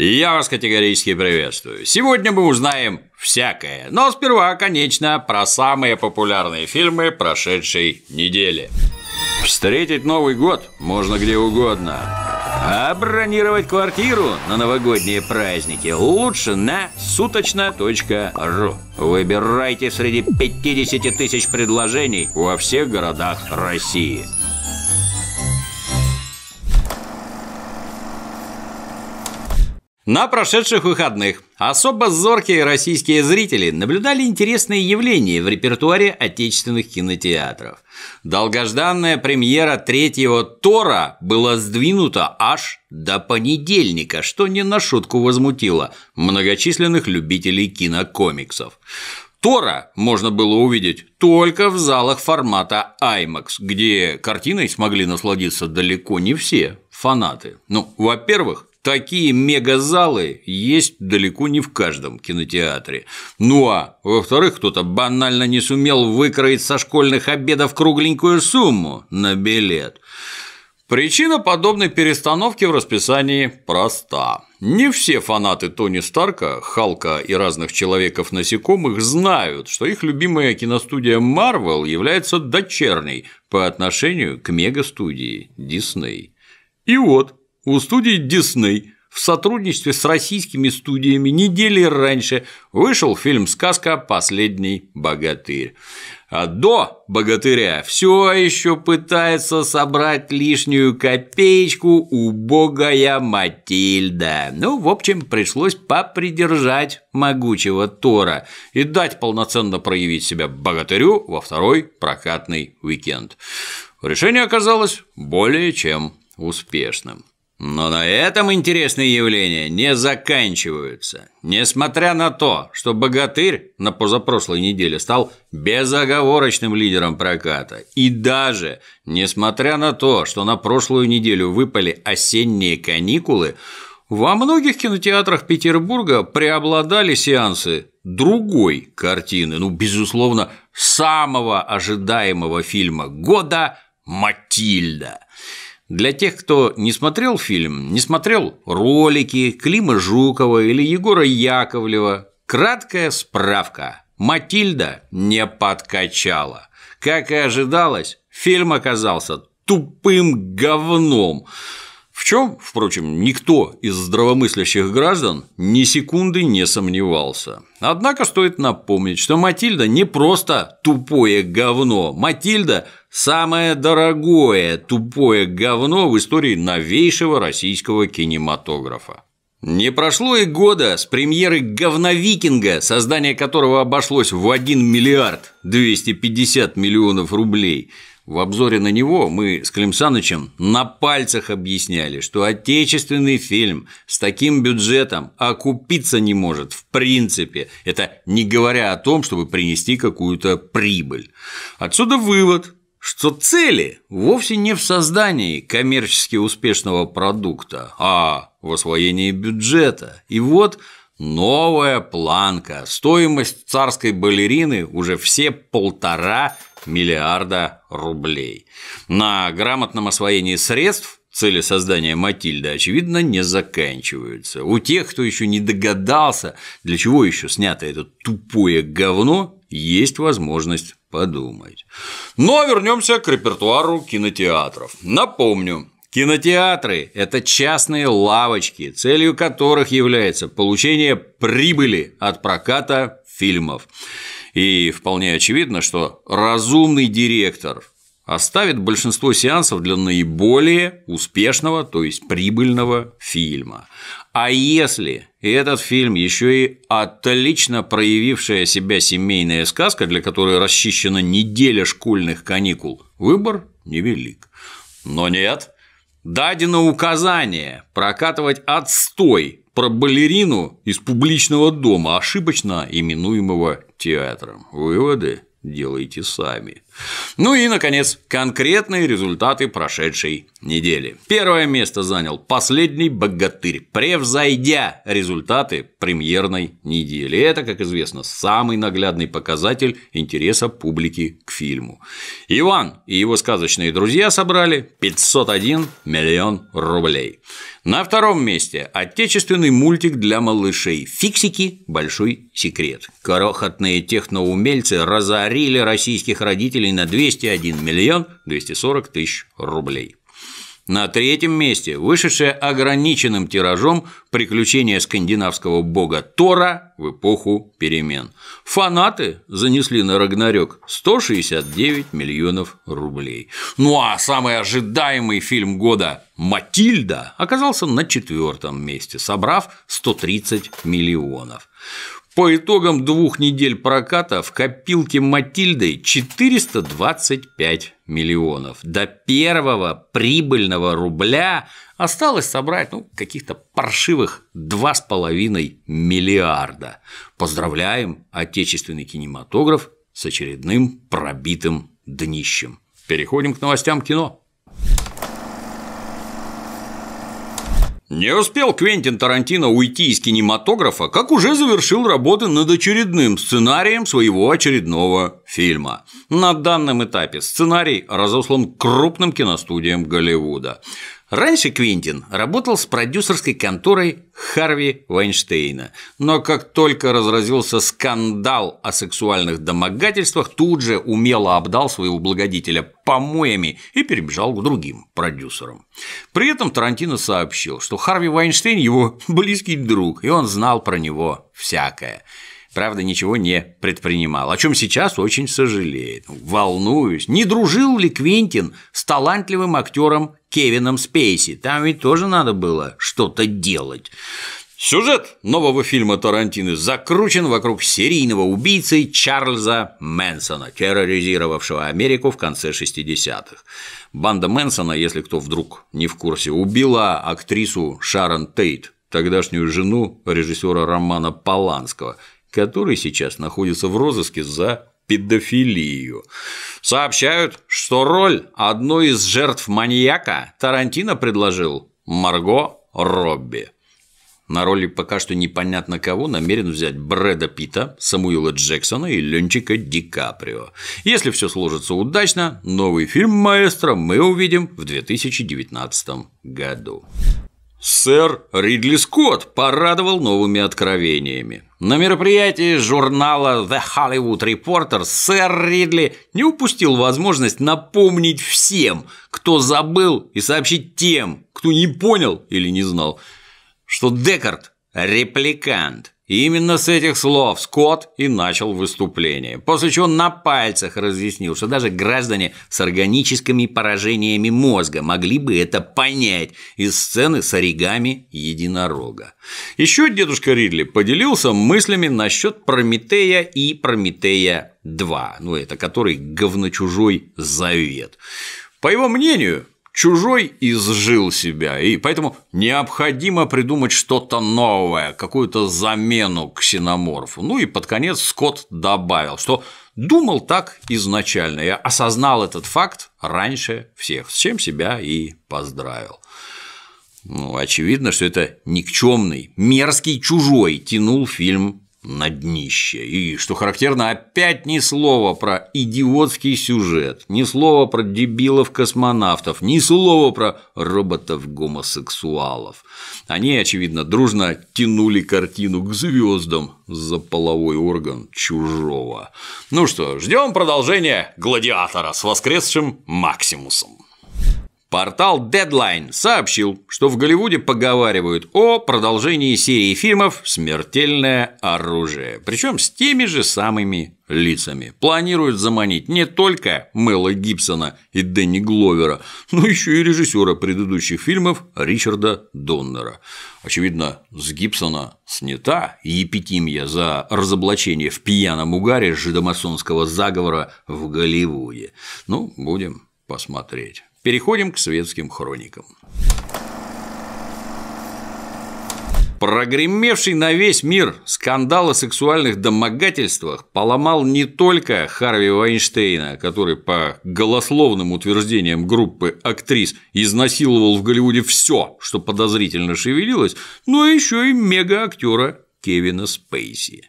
Я вас категорически приветствую. Сегодня мы узнаем всякое, но сперва, конечно, про самые популярные фильмы прошедшей недели. Встретить Новый год можно где угодно, а бронировать квартиру на новогодние праздники лучше на суточно.ру. Выбирайте среди 50 тысяч предложений во всех городах России – На прошедших выходных особо зоркие российские зрители наблюдали интересные явления в репертуаре отечественных кинотеатров. Долгожданная премьера третьего Тора была сдвинута аж до понедельника, что не на шутку возмутило многочисленных любителей кинокомиксов. Тора можно было увидеть только в залах формата IMAX, где картиной смогли насладиться далеко не все фанаты. Ну, во-первых, Такие мегазалы есть далеко не в каждом кинотеатре. Ну а во-вторых, кто-то банально не сумел выкроить со школьных обедов кругленькую сумму на билет. Причина подобной перестановки в расписании проста. Не все фанаты Тони Старка, Халка и разных человеков-насекомых знают, что их любимая киностудия Marvel является дочерней по отношению к мегастудии Disney. И вот, у студии Disney в сотрудничестве с российскими студиями недели раньше вышел фильм «Сказка. Последний богатырь». А до богатыря все еще пытается собрать лишнюю копеечку убогая Матильда. Ну, в общем, пришлось попридержать могучего Тора и дать полноценно проявить себя богатырю во второй прокатный уикенд. Решение оказалось более чем успешным. Но на этом интересные явления не заканчиваются. Несмотря на то, что «Богатырь» на позапрошлой неделе стал безоговорочным лидером проката, и даже несмотря на то, что на прошлую неделю выпали осенние каникулы, во многих кинотеатрах Петербурга преобладали сеансы другой картины, ну, безусловно, самого ожидаемого фильма года «Матильда». Для тех, кто не смотрел фильм, не смотрел ролики Клима Жукова или Егора Яковлева, краткая справка. Матильда не подкачала. Как и ожидалось, фильм оказался тупым говном. В чем, впрочем, никто из здравомыслящих граждан ни секунды не сомневался. Однако стоит напомнить, что Матильда не просто тупое говно. Матильда – самое дорогое тупое говно в истории новейшего российского кинематографа. Не прошло и года с премьеры «Говновикинга», создание которого обошлось в 1 миллиард 250 миллионов рублей – в обзоре на него мы с Клим Санычем на пальцах объясняли, что отечественный фильм с таким бюджетом окупиться не может в принципе. Это не говоря о том, чтобы принести какую-то прибыль. Отсюда вывод, что цели вовсе не в создании коммерчески успешного продукта, а в освоении бюджета. И вот новая планка. Стоимость царской балерины уже все полтора миллиарда рублей. На грамотном освоении средств цели создания Матильды, очевидно, не заканчиваются. У тех, кто еще не догадался, для чего еще снято это тупое говно, есть возможность подумать. Но вернемся к репертуару кинотеатров. Напомню, Кинотеатры – это частные лавочки, целью которых является получение прибыли от проката фильмов. И вполне очевидно, что разумный директор оставит большинство сеансов для наиболее успешного, то есть прибыльного фильма. А если этот фильм еще и отлично проявившая себя семейная сказка, для которой расчищена неделя школьных каникул, выбор невелик. Но нет, дадено указание прокатывать отстой про балерину из публичного дома, ошибочно именуемого театром. Выводы делайте сами. Ну и, наконец, конкретные результаты прошедшей недели. Первое место занял «Последний богатырь», превзойдя результаты премьерной недели. Это, как известно, самый наглядный показатель интереса публики к фильму. Иван и его сказочные друзья собрали 501 миллион рублей. На втором месте отечественный мультик для малышей «Фиксики. Большой секрет». Крохотные техноумельцы разорили российских родителей на 201 миллион 240 тысяч рублей. На третьем месте вышедшее ограниченным тиражом приключения скандинавского бога Тора в эпоху перемен. Фанаты занесли на Рагнарёк 169 миллионов рублей. Ну а самый ожидаемый фильм года «Матильда» оказался на четвертом месте, собрав 130 миллионов. По итогам двух недель проката в копилке Матильды 425 миллионов. До первого прибыльного рубля осталось собрать ну, каких-то паршивых 2,5 миллиарда. Поздравляем отечественный кинематограф с очередным пробитым днищем. Переходим к новостям кино. Не успел Квентин Тарантино уйти из кинематографа, как уже завершил работы над очередным сценарием своего очередного фильма. На данном этапе сценарий разослан крупным киностудиям Голливуда. Раньше Квинтин работал с продюсерской конторой Харви Вайнштейна, но как только разразился скандал о сексуальных домогательствах, тут же умело обдал своего благодетеля помоями и перебежал к другим продюсерам. При этом Тарантино сообщил, что Харви Вайнштейн его близкий друг, и он знал про него всякое правда, ничего не предпринимал, о чем сейчас очень сожалеет. Волнуюсь, не дружил ли Квинтин с талантливым актером Кевином Спейси? Там ведь тоже надо было что-то делать. Сюжет нового фильма Тарантино закручен вокруг серийного убийцы Чарльза Мэнсона, терроризировавшего Америку в конце 60-х. Банда Мэнсона, если кто вдруг не в курсе, убила актрису Шарон Тейт, тогдашнюю жену режиссера Романа Поланского, который сейчас находится в розыске за педофилию. Сообщают, что роль одной из жертв маньяка Тарантино предложил Марго Робби. На роли пока что непонятно кого намерен взять Брэда Питта, Самуила Джексона и Ленчика Ди Каприо. Если все сложится удачно, новый фильм «Маэстро» мы увидим в 2019 году. Сэр Ридли Скотт порадовал новыми откровениями. На мероприятии журнала The Hollywood Reporter сэр Ридли не упустил возможность напомнить всем, кто забыл, и сообщить тем, кто не понял или не знал, что Декард – репликант – именно с этих слов Скотт и начал выступление, после чего на пальцах разъяснил, что даже граждане с органическими поражениями мозга могли бы это понять из сцены с оригами единорога. Еще дедушка Ридли поделился мыслями насчет Прометея и Прометея 2, ну это который говночужой завет. По его мнению, Чужой изжил себя, и поэтому необходимо придумать что-то новое, какую-то замену ксеноморфу. Ну и под конец Скотт добавил, что думал так изначально, я осознал этот факт раньше всех, с чем себя и поздравил. Ну, очевидно, что это никчемный, мерзкий чужой тянул фильм на днище. И, что характерно, опять ни слова про идиотский сюжет, ни слова про дебилов-космонавтов, ни слова про роботов-гомосексуалов. Они, очевидно, дружно тянули картину к звездам за половой орган чужого. Ну что, ждем продолжения «Гладиатора» с воскресшим Максимусом. Портал Deadline сообщил, что в Голливуде поговаривают о продолжении серии фильмов «Смертельное оружие», причем с теми же самыми лицами. Планируют заманить не только Мэла Гибсона и Дэнни Гловера, но еще и режиссера предыдущих фильмов Ричарда Доннера. Очевидно, с Гибсона снята епитимия за разоблачение в пьяном угаре жидомасонского заговора в Голливуде. Ну, будем посмотреть. Переходим к светским хроникам. Прогремевший на весь мир скандал о сексуальных домогательствах поломал не только Харви Вайнштейна, который по голословным утверждениям группы актрис изнасиловал в Голливуде все, что подозрительно шевелилось, но еще и мега-актера Кевина Спейси.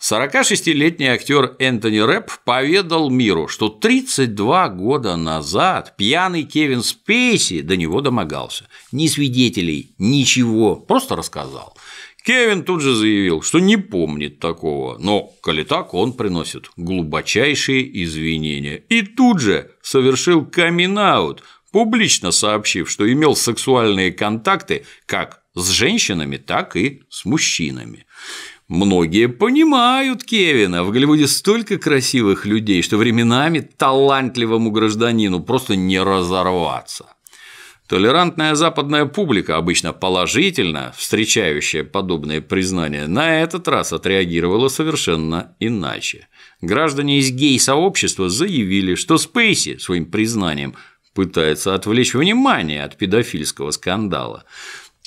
46-летний актер Энтони Рэп поведал миру, что 32 года назад пьяный Кевин Спейси до него домогался. Ни свидетелей, ничего, просто рассказал. Кевин тут же заявил, что не помнит такого, но, коли так, он приносит глубочайшие извинения. И тут же совершил камин публично сообщив, что имел сексуальные контакты как с женщинами, так и с мужчинами. Многие понимают Кевина. В Голливуде столько красивых людей, что временами талантливому гражданину просто не разорваться. Толерантная западная публика, обычно положительно встречающая подобные признания, на этот раз отреагировала совершенно иначе. Граждане из гей-сообщества заявили, что Спейси своим признанием пытается отвлечь внимание от педофильского скандала.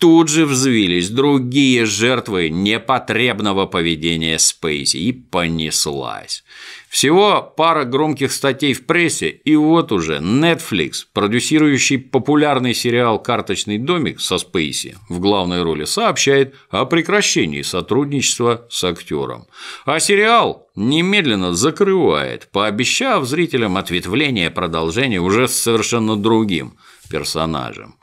Тут же взвились другие жертвы непотребного поведения Спейси и понеслась. Всего пара громких статей в прессе, и вот уже Netflix, продюсирующий популярный сериал «Карточный домик» со Спейси в главной роли, сообщает о прекращении сотрудничества с актером. А сериал немедленно закрывает, пообещав зрителям ответвление продолжения уже с совершенно другим персонажем.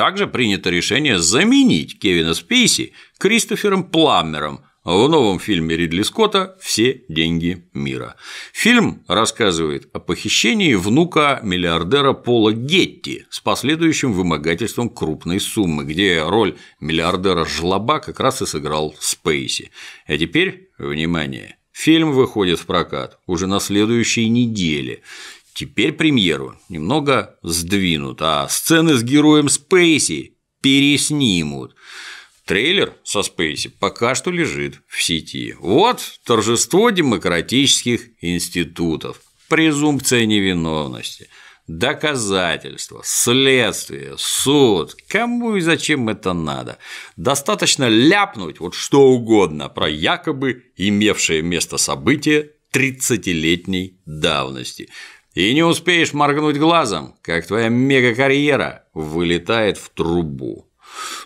Также принято решение заменить Кевина Спейси Кристофером Пламмером в новом фильме Ридли Скотта «Все деньги мира». Фильм рассказывает о похищении внука миллиардера Пола Гетти с последующим вымогательством крупной суммы, где роль миллиардера жлоба как раз и сыграл Спейси. А теперь, внимание, фильм выходит в прокат уже на следующей неделе. Теперь премьеру немного сдвинут, а сцены с героем Спейси переснимут. Трейлер со Спейси пока что лежит в сети. Вот торжество демократических институтов, презумпция невиновности, доказательства, следствие, суд. Кому и зачем это надо? Достаточно ляпнуть вот что угодно про якобы имевшее место событие 30-летней давности. И не успеешь моргнуть глазом, как твоя мега-карьера вылетает в трубу.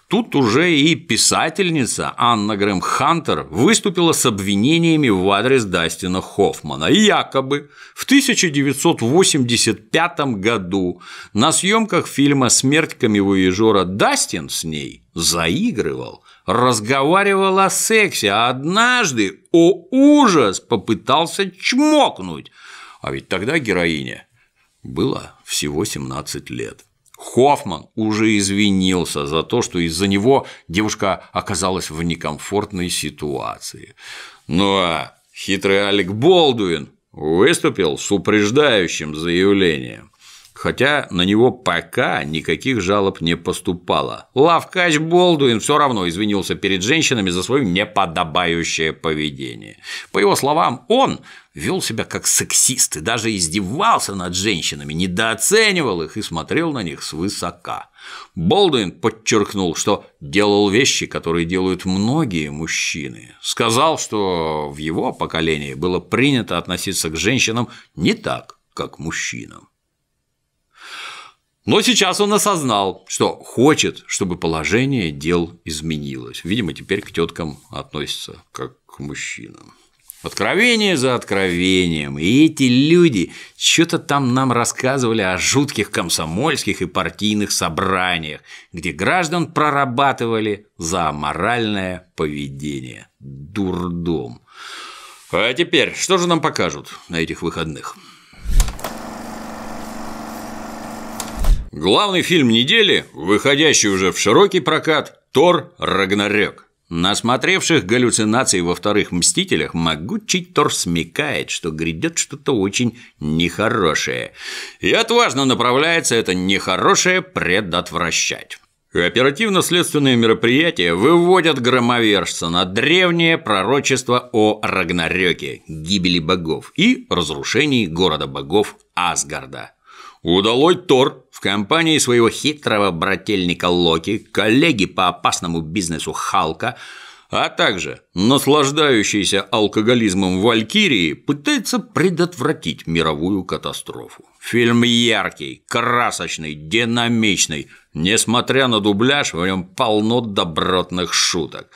Тут уже и писательница Анна Грэм Хантер выступила с обвинениями в адрес Дастина Хоффмана. Якобы в 1985 году на съемках фильма «Смерть камевоежора» Дастин с ней заигрывал, разговаривал о сексе, а однажды, о ужас, попытался чмокнуть – а ведь тогда героине было всего 17 лет. Хоффман уже извинился за то, что из-за него девушка оказалась в некомфортной ситуации. Ну а хитрый Алек Болдуин выступил с упреждающим заявлением хотя на него пока никаких жалоб не поступало. Лавкач Болдуин все равно извинился перед женщинами за свое неподобающее поведение. По его словам, он вел себя как сексист и даже издевался над женщинами, недооценивал их и смотрел на них свысока. Болдуин подчеркнул, что делал вещи, которые делают многие мужчины. Сказал, что в его поколении было принято относиться к женщинам не так, как мужчинам. Но сейчас он осознал, что хочет, чтобы положение дел изменилось. Видимо, теперь к теткам относится как к мужчинам. Откровение за откровением. И эти люди что-то там нам рассказывали о жутких комсомольских и партийных собраниях, где граждан прорабатывали за моральное поведение. Дурдом. А теперь, что же нам покажут на этих выходных? Главный фильм недели, выходящий уже в широкий прокат – Тор Рагнарёк. Насмотревших галлюцинаций во вторых «Мстителях» могучий Тор смекает, что грядет что-то очень нехорошее. И отважно направляется это нехорошее предотвращать. Оперативно-следственные мероприятия выводят громовержца на древнее пророчество о Рагнарёке, гибели богов и разрушении города богов Асгарда. Удалой Тор в компании своего хитрого брательника Локи, коллеги по опасному бизнесу Халка – а также наслаждающийся алкоголизмом Валькирии пытается предотвратить мировую катастрофу. Фильм яркий, красочный, динамичный. Несмотря на дубляж, в нем полно добротных шуток.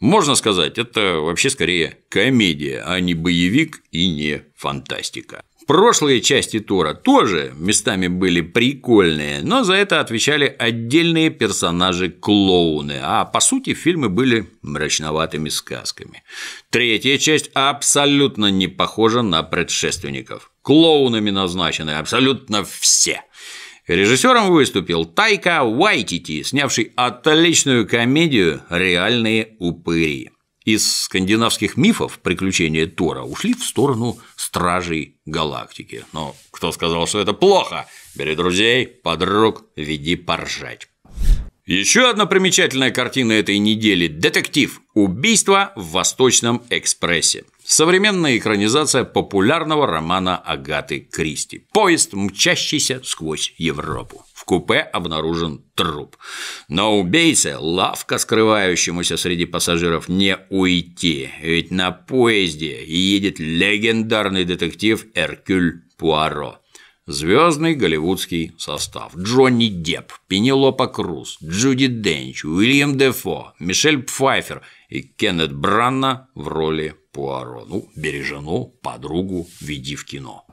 Можно сказать, это вообще скорее комедия, а не боевик и не фантастика. Прошлые части Тора тоже местами были прикольные, но за это отвечали отдельные персонажи-клоуны, а по сути фильмы были мрачноватыми сказками. Третья часть абсолютно не похожа на предшественников. Клоунами назначены абсолютно все. Режиссером выступил Тайка Уайтити, снявший отличную комедию «Реальные упыри». Из скандинавских мифов приключения Тора ушли в сторону стражей галактики. Но кто сказал, что это плохо? Бери друзей, подруг, веди поржать. Еще одна примечательная картина этой недели – детектив «Убийство в Восточном экспрессе». Современная экранизация популярного романа Агаты Кристи. Поезд, мчащийся сквозь Европу. В купе обнаружен труп. Но убийце, лавка скрывающемуся среди пассажиров, не уйти. Ведь на поезде едет легендарный детектив Эркюль Пуаро. Звездный голливудский состав. Джонни Депп, Пенелопа Круз, Джуди Денч, Уильям Дефо, Мишель Пфайфер и Кеннет Бранна в роли Пуаро. Ну, бери жену, подругу, веди в кино.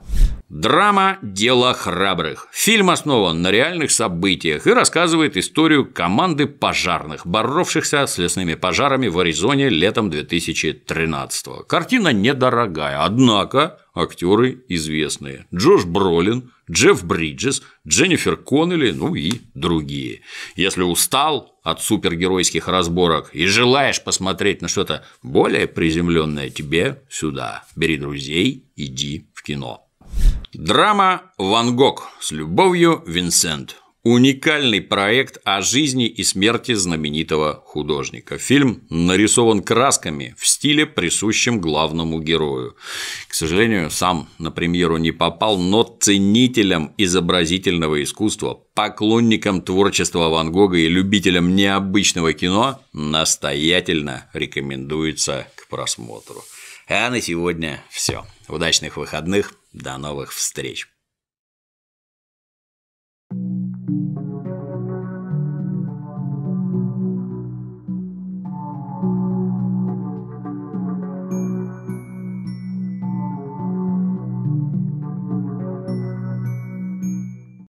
Драма «Дело храбрых». Фильм основан на реальных событиях и рассказывает историю команды пожарных, боровшихся с лесными пожарами в Аризоне летом 2013 -го. Картина недорогая, однако актеры известные. Джош Бролин, Джефф Бриджес, Дженнифер Коннелли, ну и другие. Если устал от супергеройских разборок и желаешь посмотреть на что-то более приземленное, тебе сюда. Бери друзей, иди в кино. Драма «Ван Гог» с любовью Винсент. Уникальный проект о жизни и смерти знаменитого художника. Фильм нарисован красками в стиле, присущем главному герою. К сожалению, сам на премьеру не попал, но ценителям изобразительного искусства, поклонникам творчества Ван Гога и любителям необычного кино настоятельно рекомендуется к просмотру. А на сегодня все. Удачных выходных, до новых встреч!